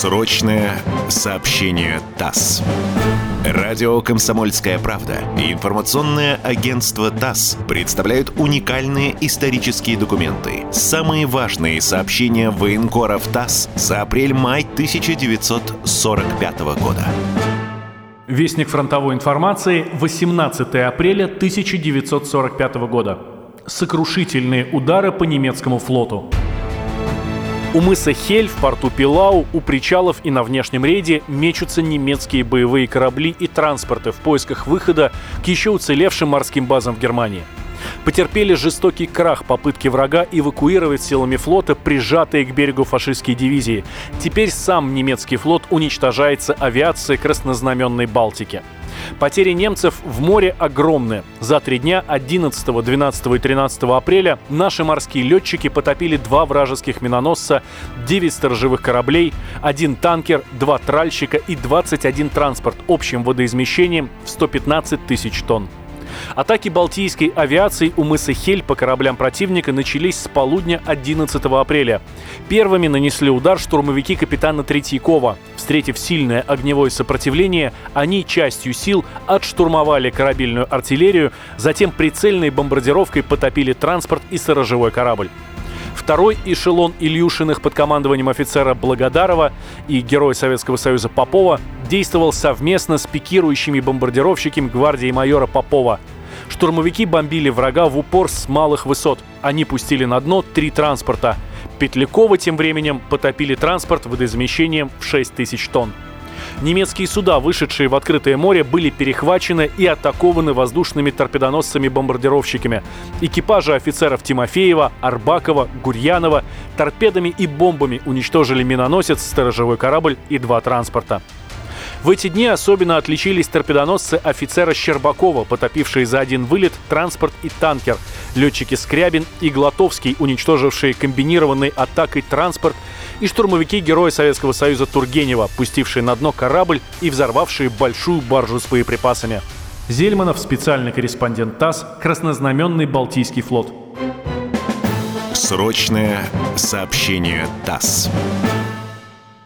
Срочное сообщение ТАСС. Радио «Комсомольская правда» и информационное агентство ТАСС представляют уникальные исторические документы. Самые важные сообщения военкоров ТАСС за апрель-май 1945 года. Вестник фронтовой информации, 18 апреля 1945 года. Сокрушительные удары по немецкому флоту. У мыса Хель в порту Пилау, у причалов и на внешнем рейде мечутся немецкие боевые корабли и транспорты в поисках выхода к еще уцелевшим морским базам в Германии. Потерпели жестокий крах попытки врага эвакуировать силами флота прижатые к берегу фашистские дивизии. Теперь сам немецкий флот уничтожается авиацией краснознаменной Балтики. Потери немцев в море огромные. За три дня 11, 12 и 13 апреля наши морские летчики потопили два вражеских миноносца, 9 сторожевых кораблей, один танкер, два тральщика и 21 транспорт общим водоизмещением в 115 тысяч тонн. Атаки балтийской авиации у мыса Хель по кораблям противника начались с полудня 11 апреля. Первыми нанесли удар штурмовики капитана Третьякова. Встретив сильное огневое сопротивление, они частью сил отштурмовали корабельную артиллерию, затем прицельной бомбардировкой потопили транспорт и сторожевой корабль. Второй эшелон Ильюшиных под командованием офицера Благодарова и героя Советского Союза Попова действовал совместно с пикирующими бомбардировщиками гвардии майора Попова. Штурмовики бомбили врага в упор с малых высот. Они пустили на дно три транспорта. Петлякова тем временем потопили транспорт водоизмещением в 6 тысяч тонн. Немецкие суда, вышедшие в открытое море, были перехвачены и атакованы воздушными торпедоносцами-бомбардировщиками. Экипажи офицеров Тимофеева, Арбакова, Гурьянова торпедами и бомбами уничтожили миноносец, сторожевой корабль и два транспорта. В эти дни особенно отличились торпедоносцы офицера Щербакова, потопившие за один вылет транспорт и танкер, летчики Скрябин и Глотовский, уничтожившие комбинированной атакой транспорт, и штурмовики Героя Советского Союза Тургенева, пустившие на дно корабль и взорвавшие большую баржу с боеприпасами. Зельманов, специальный корреспондент ТАСС, краснознаменный Балтийский флот. Срочное сообщение ТАСС.